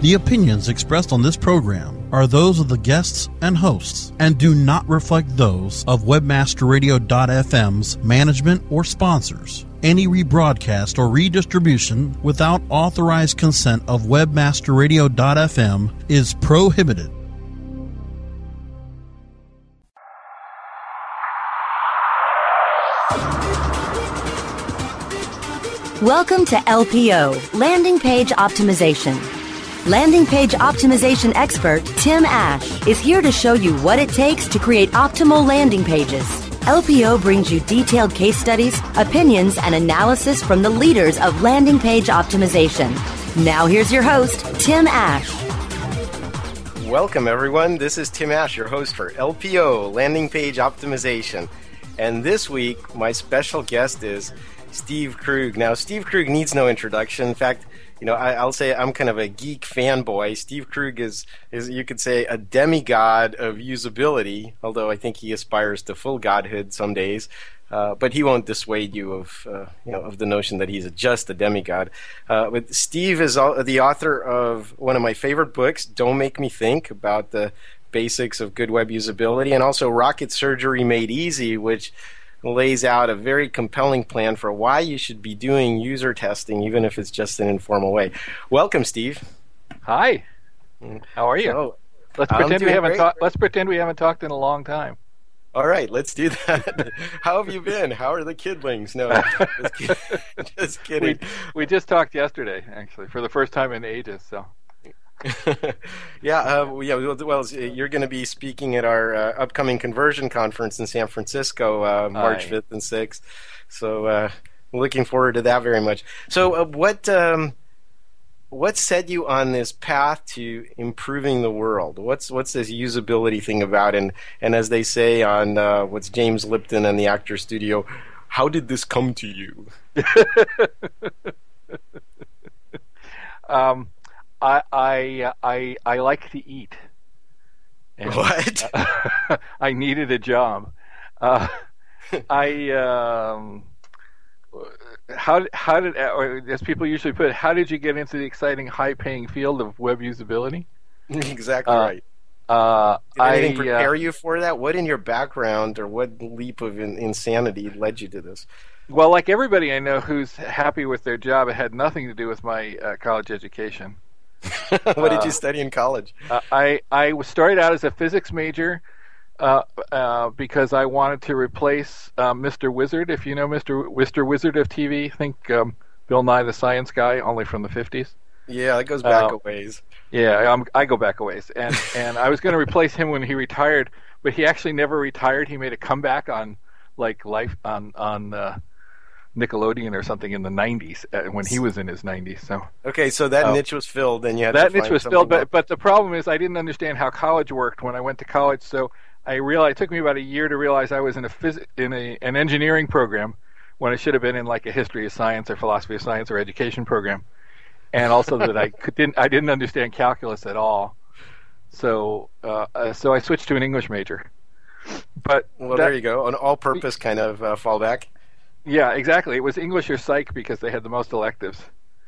The opinions expressed on this program are those of the guests and hosts and do not reflect those of webmasterradio.fm's management or sponsors. Any rebroadcast or redistribution without authorized consent of webmasterradio.fm is prohibited. Welcome to LPO, Landing Page Optimization. Landing Page Optimization expert Tim Ash is here to show you what it takes to create optimal landing pages. LPO brings you detailed case studies, opinions, and analysis from the leaders of landing page optimization. Now, here's your host, Tim Ash. Welcome, everyone. This is Tim Ash, your host for LPO, Landing Page Optimization. And this week, my special guest is Steve Krug. Now, Steve Krug needs no introduction. In fact, you know, I, will say I'm kind of a geek fanboy. Steve Krug is, is, you could say, a demigod of usability, although I think he aspires to full godhood some days. Uh, but he won't dissuade you of, uh, you know, of the notion that he's just a demigod. Uh, but Steve is all, the author of one of my favorite books, Don't Make Me Think, about the basics of good web usability, and also Rocket Surgery Made Easy, which lays out a very compelling plan for why you should be doing user testing, even if it's just an informal way. Welcome, Steve. Hi. How are you? So, let's pretend we haven't talked. Let's pretend we haven't talked in a long time. All right, let's do that. How have you been? How are the kidlings? No, just, kidding. just kidding. We, we just talked yesterday, actually, for the first time in ages. So yeah, uh, yeah. Well, you're going to be speaking at our uh, upcoming conversion conference in San Francisco, uh, March Aye. 5th and 6th. So, uh, looking forward to that very much. So, uh, what um, what set you on this path to improving the world? What's what's this usability thing about? And and as they say on uh, what's James Lipton and the Actor Studio, how did this come to you? um I I I, I like to eat. And, what? Uh, I needed a job. Uh, I um, how how did or as people usually put it, how did you get into the exciting, high-paying field of web usability? exactly uh, right. Uh, did anything I, uh, prepare you for that? What in your background or what leap of in, insanity led you to this? Well, like everybody I know who's happy with their job, it had nothing to do with my uh, college education. what did you uh, study in college? Uh, I I started out as a physics major uh, uh, because I wanted to replace uh, Mr. Wizard. If you know Mr. Mr. Wizard of TV, think um, Bill Nye the Science Guy, only from the fifties. Yeah, it goes back a ways. Yeah, I'm, I go back a ways, and and I was going to replace him when he retired, but he actually never retired. He made a comeback on like life on on Nickelodeon or something in the 90s uh, when he was in his 90s. So okay, so that uh, niche was filled, and you had that niche was filled. But but the problem is, I didn't understand how college worked when I went to college. So I realized it took me about a year to realize I was in a phys- in a an engineering program when I should have been in like a history of science or philosophy of science or education program, and also that I could, didn't I didn't understand calculus at all. So uh, uh, so I switched to an English major. But well, that, there you go, an all-purpose kind of uh, fallback. Yeah, exactly. It was English or Psych because they had the most electives.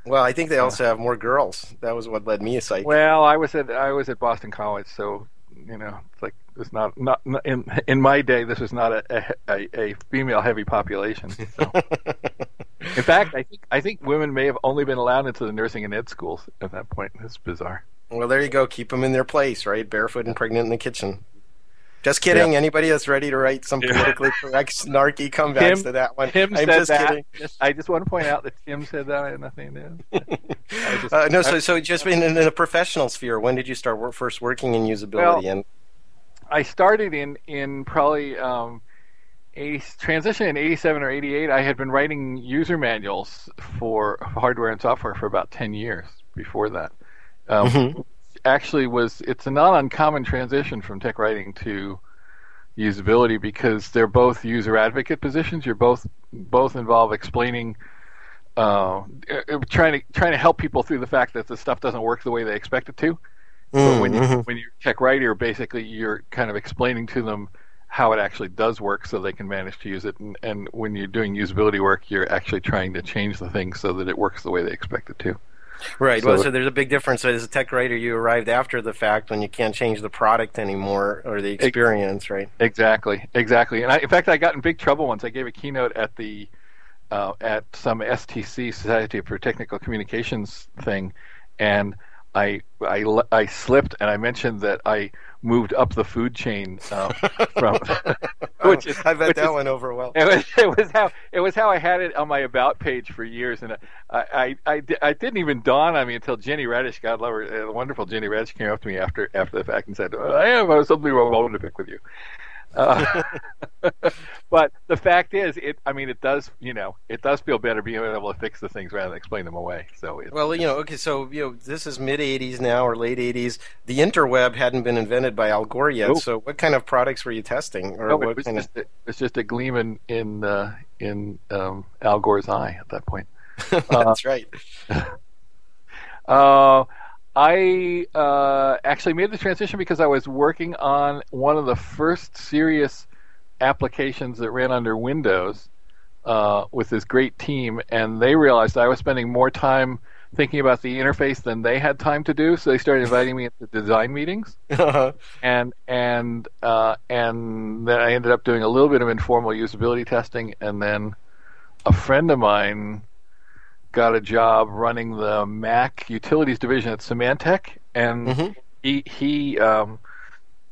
Well, I think they also have more girls. That was what led me to Psych. Well, I was at I was at Boston College, so you know, it's like it's not not, in in my day. This was not a a, a female heavy population. So. in fact, I think I think women may have only been allowed into the nursing and ed schools at that point. It's bizarre. Well, there you go. Keep them in their place, right? Barefoot and pregnant in the kitchen. Just kidding. Yeah. Anybody that's ready to write some politically correct, snarky comebacks Tim, to that one. Tim I'm just that. kidding. I just want to point out that Tim said that. I had nothing to do. Just, uh, no, so so just in, in a professional sphere, when did you start work, first working in usability? Well, and I started in in probably um, 80, transition in 87 or 88. I had been writing user manuals for hardware and software for about 10 years before that. Um, mm-hmm actually was it's a not uncommon transition from tech writing to usability because they're both user advocate positions. You're both both involve explaining, uh, uh, trying to trying to help people through the fact that the stuff doesn't work the way they expect it to. Mm, when you mm-hmm. when you're tech writer, basically you're kind of explaining to them how it actually does work so they can manage to use it. And, and when you're doing usability work, you're actually trying to change the thing so that it works the way they expect it to. Right. So, well, so there's a big difference. So as a tech writer, you arrived after the fact when you can't change the product anymore or the experience, right? Exactly. Exactly. And I, in fact, I got in big trouble once. I gave a keynote at the uh, at some STC Society for Technical Communications thing, and I, I I slipped and I mentioned that I moved up the food chain uh, from. which is, I bet that is, went over well. It was, it was, how it was how I had it on my about page for years, and I I, I, I didn't even dawn on me until Ginny Redish, God love her, the uh, wonderful Ginny Redish, came up to me after after the fact and said, "I have something wrong to pick with you." Uh, but the fact is, it. I mean, it does. You know, it does feel better being able to fix the things rather than explain them away. So, well, you know, okay, so you know, this is mid '80s now or late '80s. The interweb hadn't been invented by Al Gore yet. So, what kind of products were you testing, or no, what it was kind just, of? It was just a gleam in in uh, in um, Al Gore's eye at that point. That's uh, right. Uh, I uh, actually made the transition because I was working on one of the first serious applications that ran under Windows uh, with this great team, and they realized I was spending more time thinking about the interface than they had time to do. So they started inviting me into design meetings, uh-huh. and and uh, and then I ended up doing a little bit of informal usability testing, and then a friend of mine got a job running the Mac utilities division at Symantec, and mm-hmm. he he um,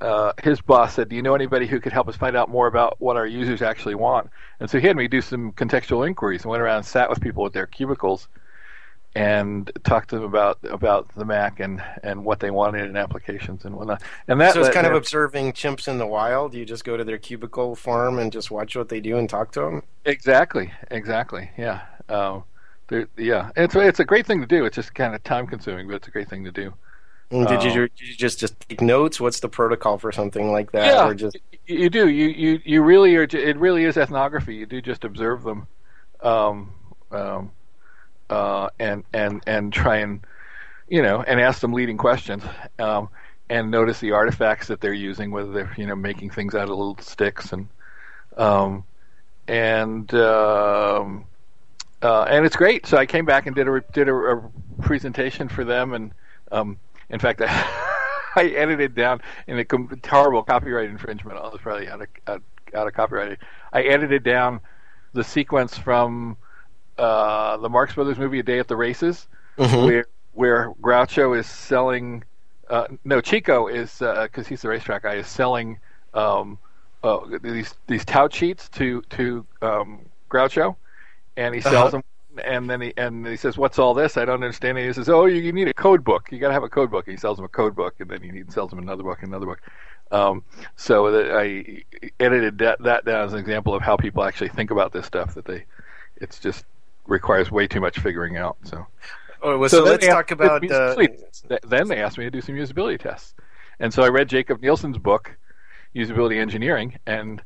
uh, his boss said, "Do you know anybody who could help us find out more about what our users actually want?" And so he had me do some contextual inquiries and went around and sat with people at their cubicles and talked to them about about the Mac and, and what they wanted in applications and whatnot. And that so it's kind of observing chimps in the wild. You just go to their cubicle farm and just watch what they do and talk to them. Exactly, exactly. Yeah. Um, there, yeah, it's it's a great thing to do. It's just kind of time consuming, but it's a great thing to do. did, um, you, did you just just take notes? What's the protocol for something like that? Yeah, or just... you do. You, you you really are. It really is ethnography. You do just observe them, um, um, uh, and and and try and you know and ask them leading questions, um, and notice the artifacts that they're using, whether they're you know making things out of little sticks and um, and um, uh, and it's great. So I came back and did a did a, a presentation for them, and um, in fact, I, I edited down in a com- horrible copyright infringement. I was probably out of out, out of copyright. I edited down the sequence from uh, the Marx Brothers movie, A Day at the Races, mm-hmm. where where Groucho is selling. Uh, no, Chico is because uh, he's the racetrack guy is selling um, uh, these these tout sheets to to um, Groucho and he sells uh-huh. them. And then he and he says, "What's all this? I don't understand." And he says, "Oh, you, you need a code book. You got to have a code book." And he sells him a code book, and then he sells him another book, another book. Um, so that I edited that, that down as an example of how people actually think about this stuff. That they, it's just requires way too much figuring out. So, oh, well, so, so let's talk about. Uh... Then they asked me to do some usability tests, and so I read Jakob Nielsen's book, Usability Engineering, and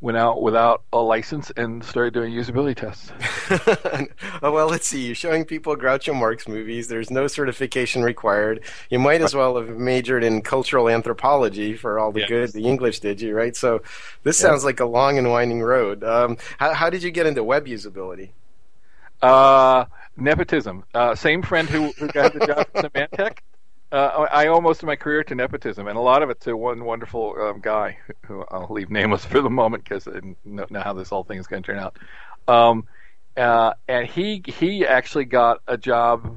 went out without a license and started doing usability tests. oh, well, let's see. You're showing people Groucho Marx movies. There's no certification required. You might as well have majored in cultural anthropology for all the yes. good the English did you, right? So this sounds like a long and winding road. Um, how, how, did you get into web usability? Uh, nepotism. Uh, same friend who, who got the job at Symantec uh, I owe most of my career to nepotism, and a lot of it to one wonderful um, guy who I'll leave nameless for the moment because I don't know how this whole thing is going to turn out. Um, uh, and he he actually got a job.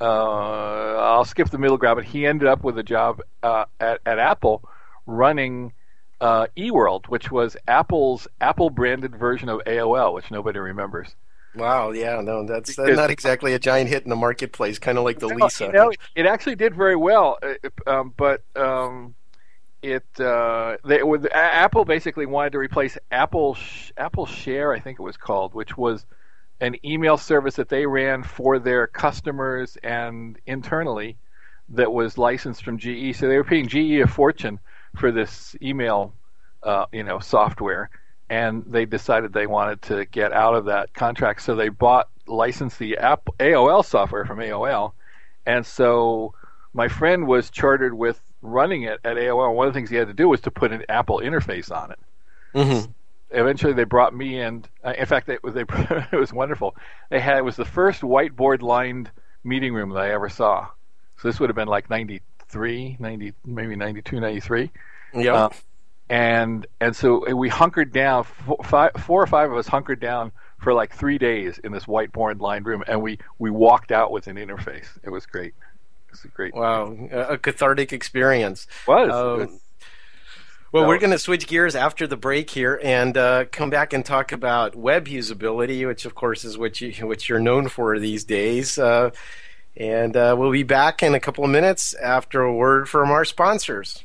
Uh, I'll skip the middle ground, but he ended up with a job uh, at at Apple, running uh, eWorld, which was Apple's Apple branded version of AOL, which nobody remembers. Wow, yeah, no, that's, that's not exactly a giant hit in the marketplace, kind of like the no, Lisa. You know, it actually did very well, uh, um, but um, it uh, they, with, Apple basically wanted to replace Apple Apple Share, I think it was called, which was an email service that they ran for their customers and internally that was licensed from GE. So they were paying GE a fortune for this email, uh, you know, software and they decided they wanted to get out of that contract, so they bought licensed the app AOL software from AOL, and so my friend was chartered with running it at AOL. One of the things he had to do was to put an Apple interface on it. Mm-hmm. Eventually, they brought me, in. uh, in fact, it was, they, it was wonderful. They had it was the first whiteboard lined meeting room that I ever saw. So this would have been like 93, 90, maybe 92, 93. Yeah. Uh, and and so we hunkered down. Four, five, four or five of us hunkered down for like three days in this whiteboard lined room, and we we walked out with an interface. It was great. It was a great. Wow, a cathartic experience. Was. Um, well, we're going to switch gears after the break here and uh, come back and talk about web usability, which of course is what you what you're known for these days. Uh, and uh, we'll be back in a couple of minutes after a word from our sponsors.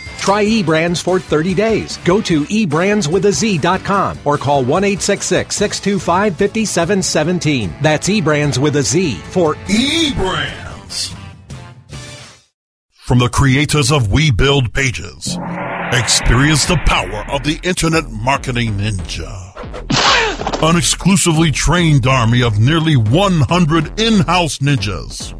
Try eBrands for 30 days. Go to eBrandsWithAZ.com or call 1 625 5717. That's eBrands with a Z for eBrands. From the creators of We Build Pages, experience the power of the Internet Marketing Ninja. An exclusively trained army of nearly 100 in-house ninjas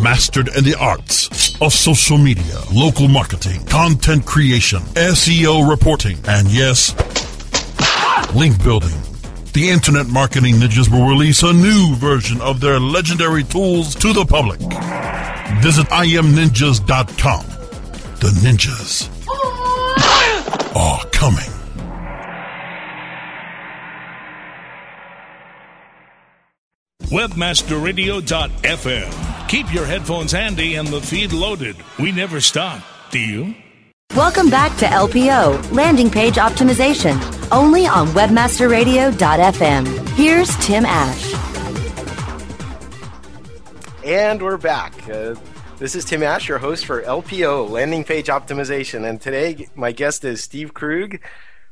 mastered in the arts of social media, local marketing, content creation, SEO reporting, and yes, link building. The Internet Marketing Ninjas will release a new version of their legendary tools to the public. Visit imninjas.com. The ninjas are coming. webmasterradio.fm. Keep your headphones handy and the feed loaded. We never stop, do you? Welcome back to LPO, Landing Page Optimization, only on webmasterradio.fm. Here's Tim Ash. And we're back. Uh, this is Tim Ash, your host for LPO, Landing Page Optimization. And today, my guest is Steve Krug,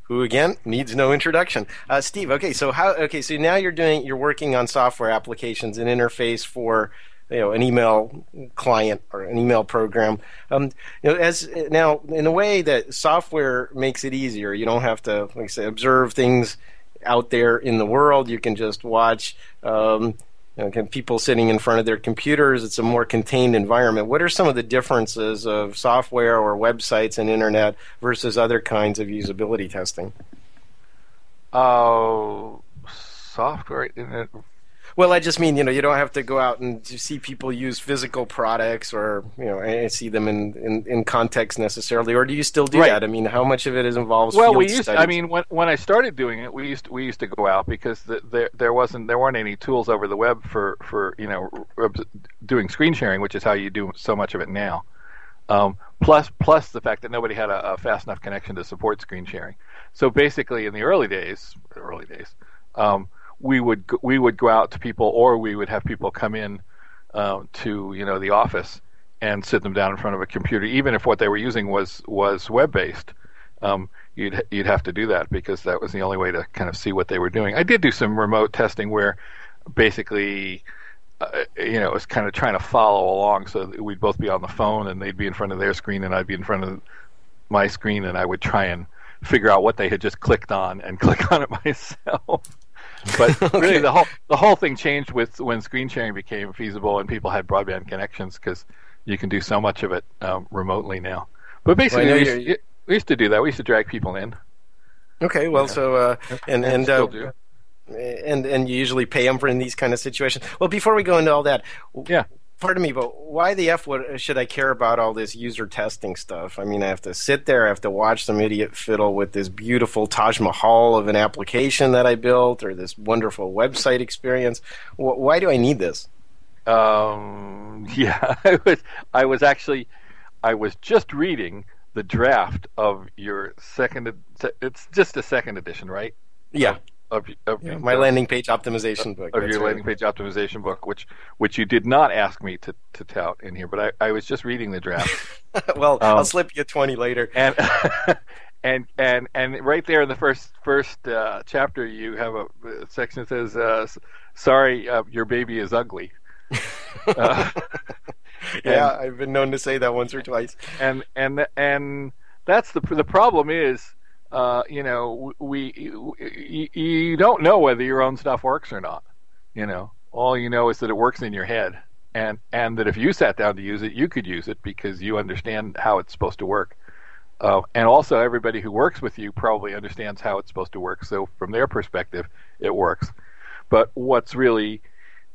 who again needs no introduction. Uh, Steve, okay, so how? Okay, so now you're doing, you're working on software applications and interface for you know an email client or an email program. Um, you know, as now in a way that software makes it easier. You don't have to, like say, observe things out there in the world. You can just watch. Um, you know, people sitting in front of their computers. It's a more contained environment. What are some of the differences of software or websites and internet versus other kinds of usability testing? Oh, uh, software. Well, I just mean you know you don't have to go out and see people use physical products or you know and see them in, in, in context necessarily, or do you still do right. that? I mean, how much of it is involves? Well, we used. Studies? I mean, when when I started doing it, we used to, we used to go out because the, there there wasn't there weren't any tools over the web for for you know doing screen sharing, which is how you do so much of it now. Um, plus plus the fact that nobody had a, a, fast enough connection to support screen sharing. So basically, in the early days, early days. Um, we would we would go out to people, or we would have people come in uh, to you know the office and sit them down in front of a computer, even if what they were using was was web based. Um, you'd you'd have to do that because that was the only way to kind of see what they were doing. I did do some remote testing where basically. Uh, you know, it was kind of trying to follow along, so we'd both be on the phone, and they'd be in front of their screen, and I'd be in front of my screen, and I would try and figure out what they had just clicked on and click on it myself. But okay. really, the whole the whole thing changed with when screen sharing became feasible and people had broadband connections because you can do so much of it um, remotely now. But basically, well, we, used, we, used, to do that. We used to drag people in. Okay, well, Yeah. so uh, and and Still uh, do. and and you usually pay them for in these kind of situations. Well, before we go into all that, Yeah. Pardon me, but why the f would, should I care about all this user testing stuff? I mean, I have to sit there, I have to watch some idiot fiddle with this beautiful Taj Mahal of an application that I built, or this wonderful website experience. Wh- why do I need this? Um, yeah, I was. I was actually. I was just reading the draft of your second. It's just a second edition, right? Yeah, Of, of yeah, my landing page optimization book. of that's your right. landing page optimization book, which which you did not ask me to, to tout in here, but I, I was just reading the draft. well, I'll Um, slip you twenty later. and and and and right there in the first first uh, chapter, you have a, a section that says, uh, "Sorry, uh, your baby is ugly." uh, yeah, I've been known to say that once or twice. and and and that's the the problem is, uh, you know, we you, you don't know whether your own stuff works or not. You know, all you know is that it works in your head, and and that if you sat down to use it, you could use it because you understand how it's supposed to work. Uh, and also, everybody who works with you probably understands how it's supposed to work. So, from their perspective, it works. But what's really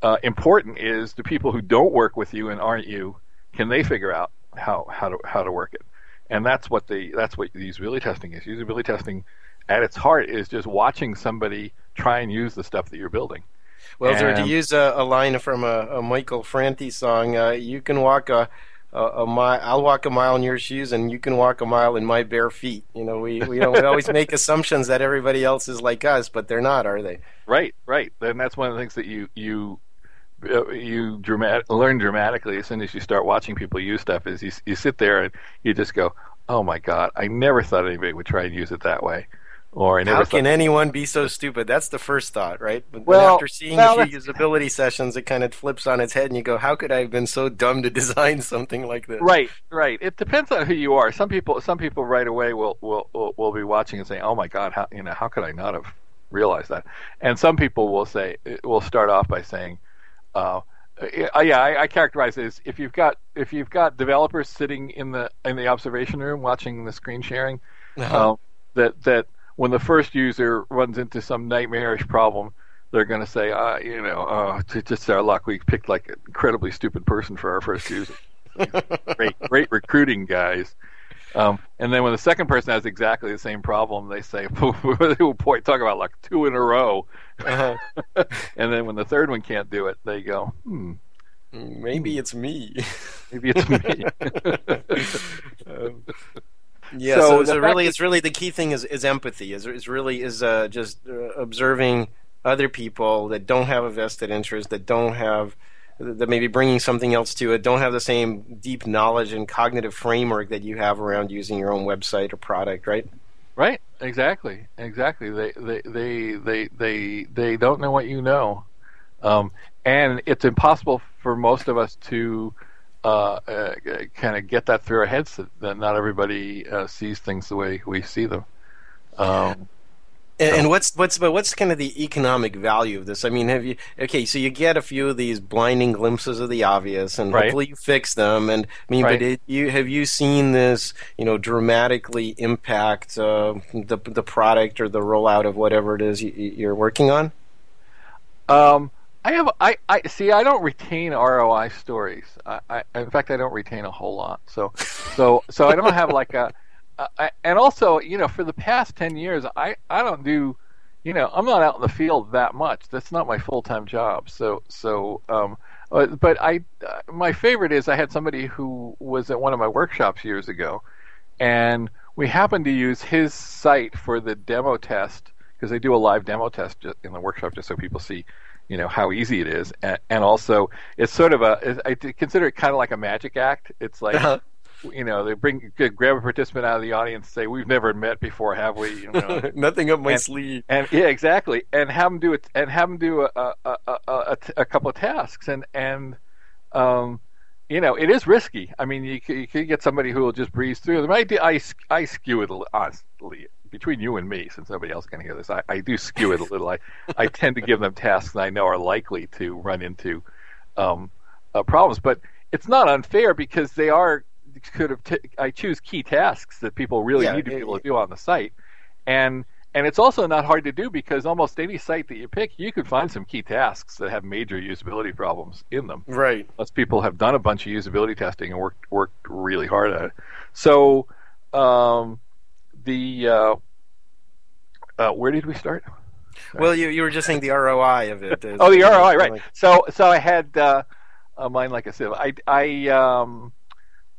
uh, important is the people who don't work with you and aren't you, can they figure out how how to how to work it? And that's what the that's what usability testing is. Usability testing, at its heart, is just watching somebody try and use the stuff that you're building. Well, sir, to use a, a line from a, a Michael Franti song, uh, you can walk a, a, a mile. I'll walk a mile in your shoes, and you can walk a mile in my bare feet. You know, we we, don't, we always make assumptions that everybody else is like us, but they're not, are they? Right, right. And that's one of the things that you you you dramat- learn dramatically as soon as you start watching people use stuff. Is you you sit there and you just go, "Oh my God, I never thought anybody would try and use it that way," or "I never How thought." can anyone be so stupid? That's the first thought, right? But Well, after seeing well, a few usability sessions, it kind of flips on its head, and you go, "How could I have been so dumb to design something like this?" Right, right. It depends on who you are. Some people, some people right away will will will, will be watching and saying, "Oh my God, how you know how could I not have realized that?" And some people will say, will start off by saying, uh, uh, "Yeah, I, I characterize it as if you've got if you've got developers sitting in the in the observation room watching the screen sharing, Uh-huh. um, that that when the first user runs into some nightmarish problem." They're going to say, uh, you know, uh, to just our luck, we picked like an incredibly stupid person for our first user great, great recruiting guys. Um, and then when the second person has exactly the same problem, they say, "Boy, talk about like two in a row." Uh-huh. and then when the third one can't do it, they go, "Hmm, Maybe it's me. maybe it's me." Um, yeah, So so, so really, that- it's really the key thing is, is empathy. Is is really is uh, just uh, observing other people that don't have a vested interest, that don't have that maybe bringing something else to it, don't have the same deep knowledge and cognitive framework that you have around using your own website or product, right? Right? Exactly. Exactly. They they they they they, they don't know what you know, um, and it's impossible for most of us to. Uh, uh, kind of get that through our heads that, that not everybody uh, sees things the way we see them. Um, And, and what's what's but what's kind of the economic value of this? I mean, have you okay? So you get a few of these blinding glimpses of the obvious, and Right. hopefully you fix them. And I mean, Right. but it, you have you seen this? You know, dramatically impact uh, the the product or the rollout of whatever it is you, you're working on. Um, I have I, I see. I don't retain ROI stories. I, I in fact I don't retain a whole lot. So so so I don't have like a. Uh, and also, you know, for the past ten years, I I don't do. You know, I'm not out in the field that much. That's not my full time job. So so. Um, uh, but I, uh, my favorite is I had somebody who was at one of my workshops years ago, and we happened to use his site for the demo test because they do a live demo test in the workshop just so people see, you know, how easy it is, and, and also it's sort of a I consider it kind of like a magic act. It's like. You know, they bring grab a participant out of the audience, say, "We've never met before, have we?" You know, Nothing up my And- sleeve. and yeah, exactly, and have them do it, and have them do a a, a, a, a, couple of tasks, and and um, you know, it is risky. I mean, you could, you could get somebody who will just breeze through them. I do- I, I skew it honestly between you and me, since nobody else can hear this. I, I do skew it a little. I I tend to give them tasks that I know are likely to run into um, uh, problems, but it's not unfair because they are could have. T- I choose key tasks that people really Yeah, need to be able to do on the site, and and it's also not hard to do because almost any site that you pick, you could find some key tasks that have major usability problems in them. Right. Unless people have done a bunch of usability testing and worked worked really hard at it. So, um, the uh, uh, where did we start? Well, you you were just saying the ROI of it. oh, the ROI, right? So so I had uh, uh, mine, like I said, I I um,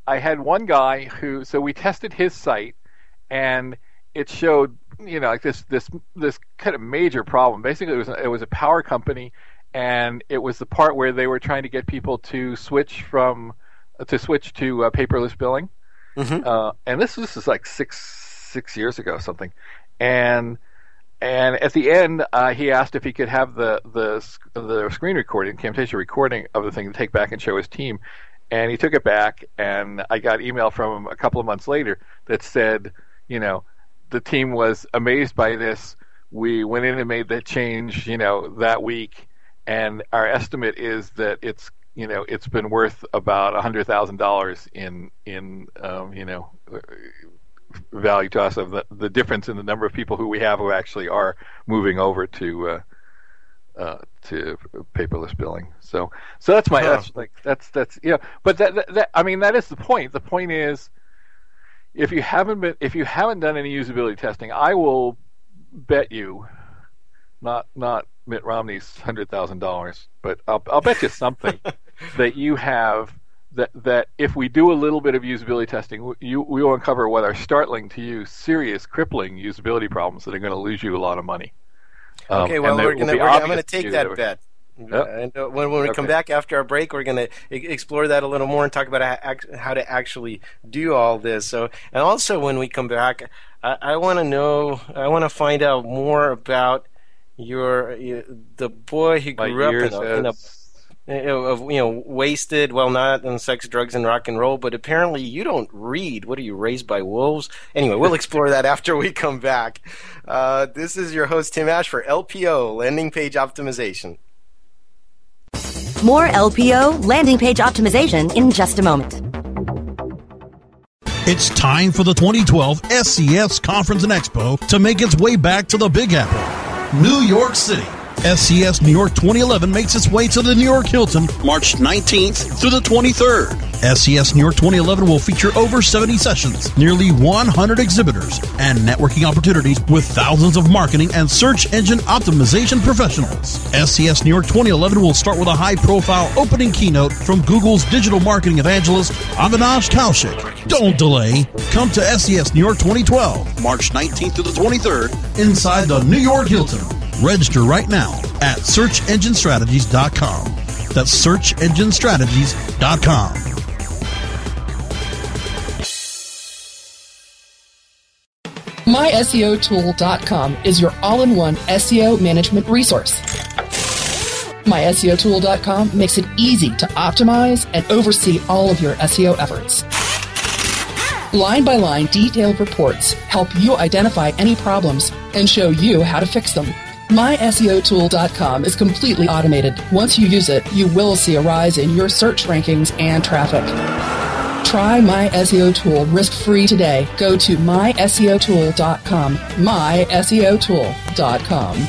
I had one guy who so we tested his site and it showed you know like this this this kind of major problem. Basically, it was it was a power company, and it was the part where they were trying to get people to switch from to switch to uh, paperless billing. Mm-hmm. Uh, and this this is like six six years ago something, and and at the end uh, he asked if he could have the the the screen recording, Camtasia recording of the thing to take back and show his team. And he took it back, and I got email from him a couple of months later that said, you know, the team was amazed by this. We went in and made that change, you know, that week, and our estimate is that it's, you know, it's been worth about a hundred thousand dollars in in um, you know value to us of the the difference in the number of people who we have who actually are moving over to. Uh, uh, to paperless billing. So, so that's my that's like that's that's yeah. But that, that that I mean that is the point. The point is, if you haven't been if you haven't done any usability testing, I will bet you, not not Mitt Romney's hundred thousand dollars, but I'll I'll bet you something that you have that that if we do a little bit of usability testing, you we will uncover what are startling to you serious crippling usability problems that are going to lose you a lot of money. Um, Okay, well, we're gonna, we're, I'm going to take that were- bet. Yep. And uh, when, when we come back after our break, we're going to explore that a little more and talk about how, to actually do all this. So, and also when we come back, I, I want to know, I want to find out more about your, uh, the boy who My grew up in a, in a as- of you know wasted well not on sex drugs and rock and roll but apparently you don't read what are you raised by wolves anyway we'll explore that after we come back uh, this is your host tim ash for lpo landing page optimization More LPO landing page optimization in just a moment. It's time for the 2012 SES Conference and Expo to make its way back to the Big Apple, New York City. SES New York 2011 makes its way to the New York Hilton March 19th through the 23rd. SES New York 2011 will feature over 70 sessions, nearly 100 exhibitors, and networking opportunities with thousands of marketing and search engine optimization professionals. SES New York 2011 will start with a high profile opening keynote from Google's digital marketing evangelist, Avinash Kaushik. Don't delay. Come to SES New York 2012, March 19th to the 23rd, inside the New York Hilton. Register right now at searchenginestrategies.com. That's searchenginestrategies.com. MySEOtool.com is your all in one SEO management resource. MySEOtool.com makes it easy to optimize and oversee all of your SEO efforts. Line by line, detailed reports help you identify any problems and show you how to fix them. MySEOtool.com is completely automated. Once you use it, you will see a rise in your search rankings and traffic. Try My SEO Tool risk-free today. Go to myseotool.com. myseotool.com.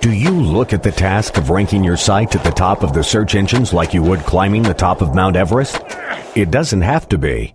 Do you look at the task of ranking your site at the top of the search engines like you would climbing the top of Mount Everest? It doesn't have to be.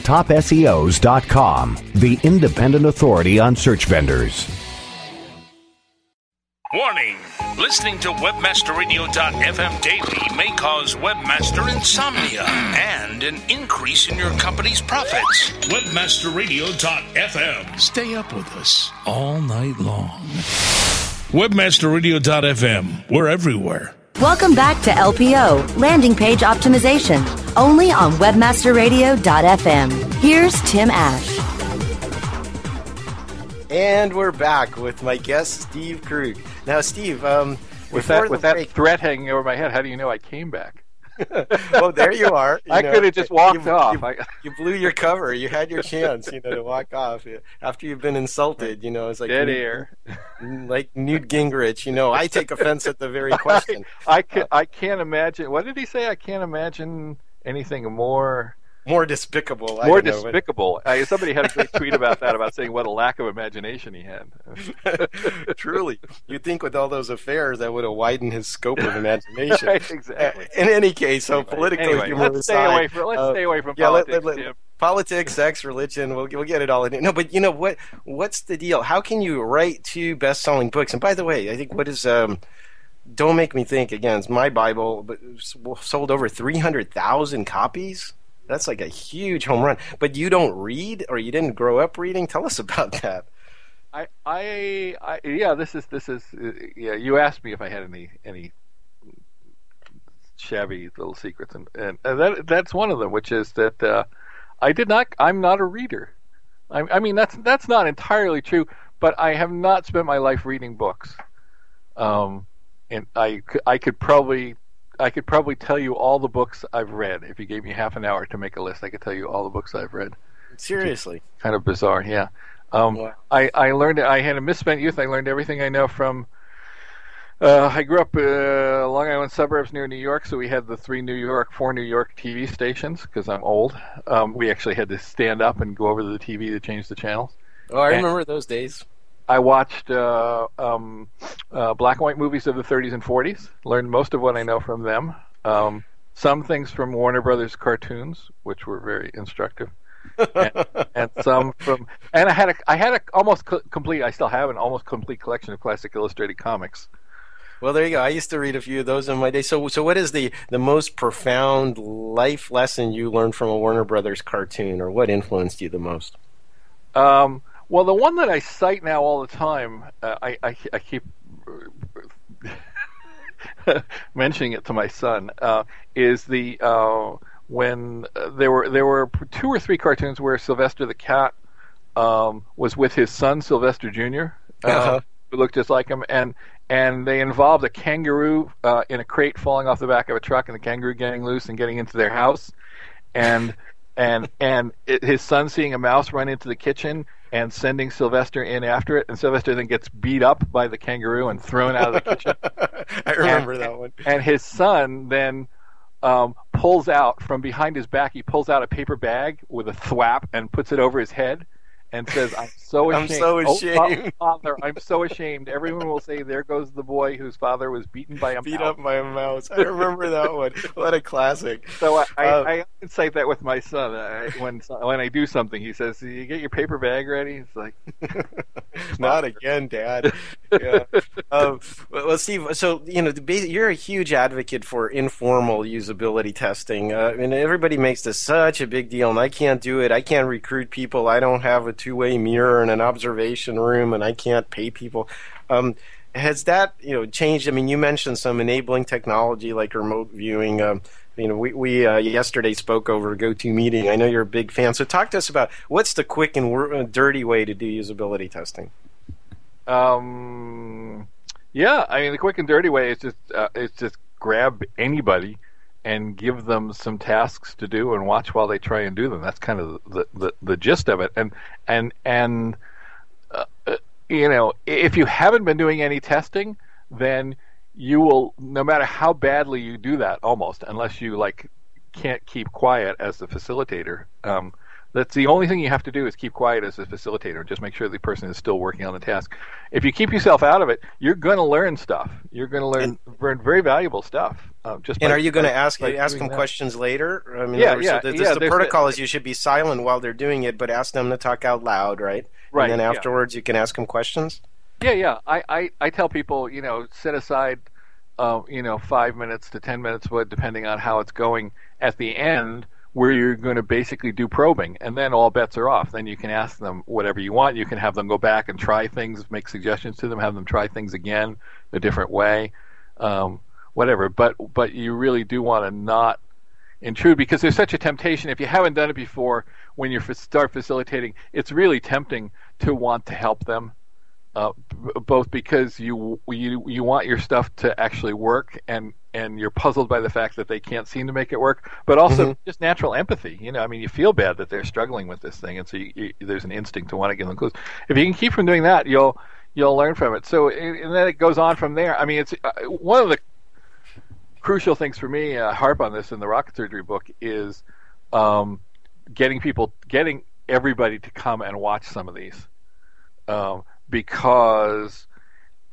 TopSEOs.com, the independent authority on search vendors. Warning! Listening to WebmasterRadio.fm daily may cause webmaster insomnia and an increase in your company's profits. WebmasterRadio.fm. Stay up with us all night long. WebmasterRadio.fm. We're everywhere. Welcome back to LPO, landing page optimization, only on webmasterradio.fm. Here's Tim Ash. And we're back with my guest, Steve Krug. Now, Steve, um, with that with the that break- threat hanging over my head, how do you know I came back? well, there you are. you I could have just walked You- off. You, you blew your cover. You had your chance, you know, to walk off after you've been insulted. You know, it's like Dead Newt- air. like Newt Gingrich. You know, I take offense at the very question. I can I can't imagine. What did he say? I can't imagine anything more More despicable. I more don't know, but- despicable. Uh, somebody had a great tweet about that, about saying what a lack of imagination he had. Truly, you'd think with all those affairs that would have widened his scope of imagination. Right, exactly. In any case, so politically anyway, let's stay away from- let's uh, stay away from yeah, politics, let- let- politics, sex, religion. We'll we'll get it all in. No, but you know what? What's the deal? How can you write two best-selling books? And by the way, I think what is um. Don't make me think again. It's my Bible, but sold over three hundred thousand copies. That's like a huge home run. But you don't read, or you didn't grow up reading. Tell us about that. I, I, I, yeah, this is this is uh, yeah. You asked me if I had any any shabby little secrets, and, and, and that that's one of them, which is that uh, I did not. I'm not a reader. I, I mean, that's that's not entirely true, but I have not spent my life reading books. Um, and I I could probably I could probably tell you all the books I've read if you gave me half an hour to make a list. I could tell you all the books I've read. Seriously. Kind of bizarre, yeah. Um, I, I learned I had a misspent youth. I learned everything I know from. Uh, I grew up uh, Long Island suburbs near New York, so we had the three New York, four New York TV stations because I'm old. Um, we actually had to stand up and go over to the TV to change the channels. Oh, I And remember those days. I watched uh, um, uh, black and white movies of the 30s and 40s. Learned most of what I know from them. Um, some things from Warner Brothers cartoons, which were very instructive, and, and some from. And I had a I had a almost co- complete. I still have an almost complete collection of classic illustrated comics. Well, there you go. I used to read a few of those in my day. So, so what is the the most profound life lesson you learned from a Warner Brothers cartoon, or what influenced you the most? Um, well, the one that I cite now all the time, uh, I, I, I keep mentioning it to my son, uh, is the uh, when uh, there were there were two or three cartoons where Sylvester the cat um, was with his son Sylvester Jr. Uh, Uh-huh. who looked just like him, and and they involved a kangaroo uh, in a crate falling off the back of a truck, and the kangaroo getting loose and getting into their house, and and and it, his son seeing a mouse run into the kitchen and sending Sylvester in after it, and Sylvester then gets beat up by the kangaroo and thrown out of the kitchen. I remember And- that one. And his son then um, pulls out from behind his back. He pulls out a paper bag with a thwap and puts it over his head. And says, "I'm so I'm ashamed. Oh, father, I'm so ashamed. Everyone will say, "There goes the boy whose father was beaten by a Beat mouse." up by a mouse. I remember that one. What a classic. So I, I, Uh, I cite that with my son. I, when when I do something, he says, "You get your paper bag ready." It's like, Not again, Dad. Yeah. um, well, Steve. So you know, you're a huge advocate for informal usability testing. Uh, and everybody makes this such a big deal, and I can't do it. I can't recruit people. I don't have a two-way mirror and an observation room, and I can't pay people. Um, has that you know changed? I mean, you mentioned some enabling technology like remote viewing. Um, you know, we, we uh, yesterday spoke over GoToMeeting. I know you're a big fan, so talk to us about what's the quick and wor- uh, dirty way to do usability testing. um, yeah. I mean, the quick and dirty way is just uh, is just grab anybody and give them some tasks to do and watch while they try and do them. That's kind of the the, the gist of it. And and and uh, uh, you know, if you haven't been doing any testing, then you will, no matter how badly you do that, almost unless you like can't keep quiet as the facilitator. Um, that's the only thing you have to do is keep quiet as a facilitator and just make sure the person is still working on the task. If you keep yourself out of it, you're going to learn stuff. You're going to learn, learn very valuable stuff. Uh, just And by- are you going to ask by ask them that. questions later? I mean, Yeah, so yeah, the, yeah, the protocol is you should be silent while they're doing it, but ask them to talk out loud, right? Right, And then yeah. afterwards, you can ask them questions. Yeah, yeah. I, I, I tell people, you know, set aside, uh, you know, five minutes to ten minutes, depending on how it's going at the end, where you're going to basically do probing, and then all bets are off. Then you can ask them whatever you want. You can have them go back and try things, make suggestions to them, have them try things again a different way, um, whatever. But but you really do want to not intrude because there's such a temptation. If you haven't done it before, when you start facilitating, it's really tempting to want to help them uh, b- both because you you you want your stuff to actually work and and you're puzzled by the fact that they can't seem to make it work, but also Mhm. just natural empathy. You know, I mean, you feel bad that they're struggling with this thing, and so you, you, there's an instinct to want to give them clues. If you can keep from doing that, you'll you'll learn from it. So and and then it goes on from there. I mean, it's uh, one of the crucial things for me. Uh, harp on this in the rocket surgery book is um, getting people, getting everybody to come and watch some of these, um, because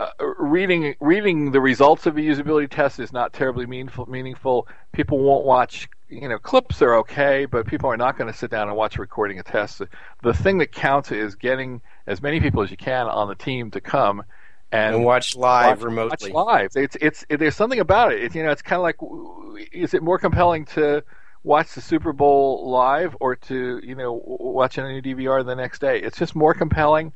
uh, reading reading the results of a usability test is not terribly meaningful. Meaningful. People won't watch. You know, clips are okay, but people are not going to sit down and watch a recording of tests. The thing that counts is getting as many people as you can on the team to come and, And watch live watch- remotely. Watch live. It's it's it, there's something about it. It's you know, it's kind of like, is it more compelling to watch the Super Bowl live or to you know watch it on your DVR the next day? It's just more compelling.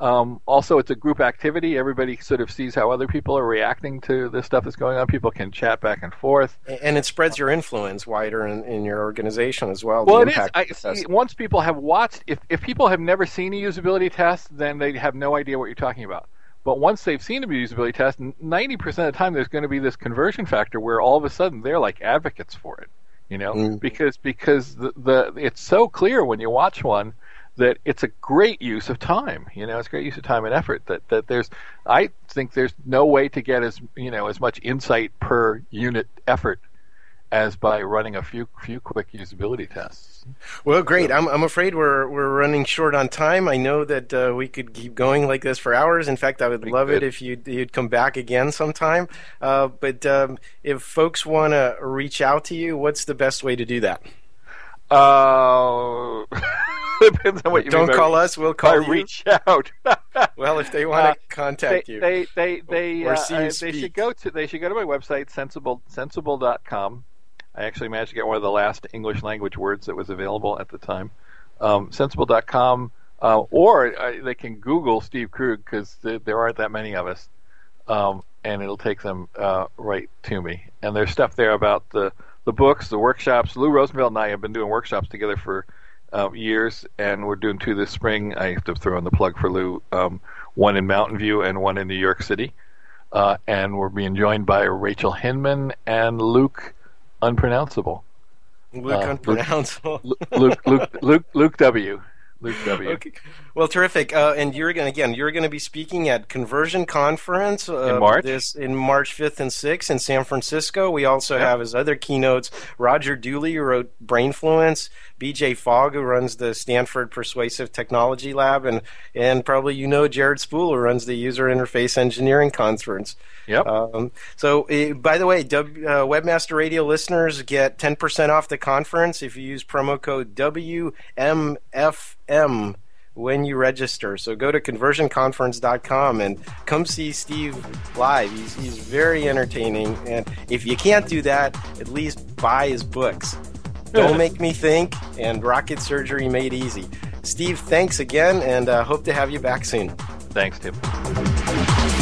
Um, also, it's a group activity. Everybody sort of sees how other people are reacting to the stuff that's going on. People can chat back and forth. And it spreads your influence wider in, in your organization as well. the Well, it is. I, of the test. see, once people have watched, if, if people have never seen a usability test, then they have no idea what you're talking about. But once they've seen a usability test, 90% of the time there's going to be this conversion factor where all of a sudden they're like advocates for it, you know, Mm. because because the, the it's so clear when you watch one that it's a great use of time. You know, it's a great use of time and effort. That that there's, I think there's no way to get as you know as much insight per unit effort as by running a few few quick usability tests. Well, great. I'm, I'm afraid we're we're running short on time. I know that uh, we could keep going like this for hours. In fact, I would love it if you'd, you'd come back again sometime. Uh, but um, if folks want to reach out to you, what's the best way to do that? Uh, depends on what you Don't call us. We'll call you. reach out. Well, if they want to Uh, contact they, you, They they they, Or uh, see you uh, they should go to they should go to my website sensible sensible.com. I actually managed to get one of the last English language words that was available at the time. Um, sensible.com, uh, or uh, they can Google Steve Krug because th- there aren't that many of us, um, and it'll take them uh, right to me. And there's stuff there about the the books, the workshops. Lou Rosenfeld and I have been doing workshops together for uh, years, and we're doing two this spring. I have to throw in the plug for Lou. Um, one in Mountain View and one in New York City. Uh, and we're being joined by Rachel Hinman and Luke Unpronounceable. Luke uh, unpronounceable. Luke, Luke, Luke, Luke, Luke W. Luke W. Okay. Well, terrific. Uh, and you're going again. You're going to be speaking at Conversion Conference uh, In March? This in March 5th and 6th in San Francisco. We also have as other keynotes Roger Dooley, who wrote Brainfluence, B.J. Fogg, who runs the Stanford Persuasive Technology Lab, and and probably you know Jared Spool, who runs the User Interface Engineering Conference. Yep. Um, so, uh, by the way, w, uh, Webmaster Radio listeners get 10% off the conference if you use promo code WMFM when you register. So go to conversionconference.com and come see Steve live. He's, he's very entertaining. And if you can't do that, at least buy his books. Don't Make Me Think and Rocket Surgery Made Easy. Steve, thanks again and uh, hope to have you back soon. Thanks, Tim.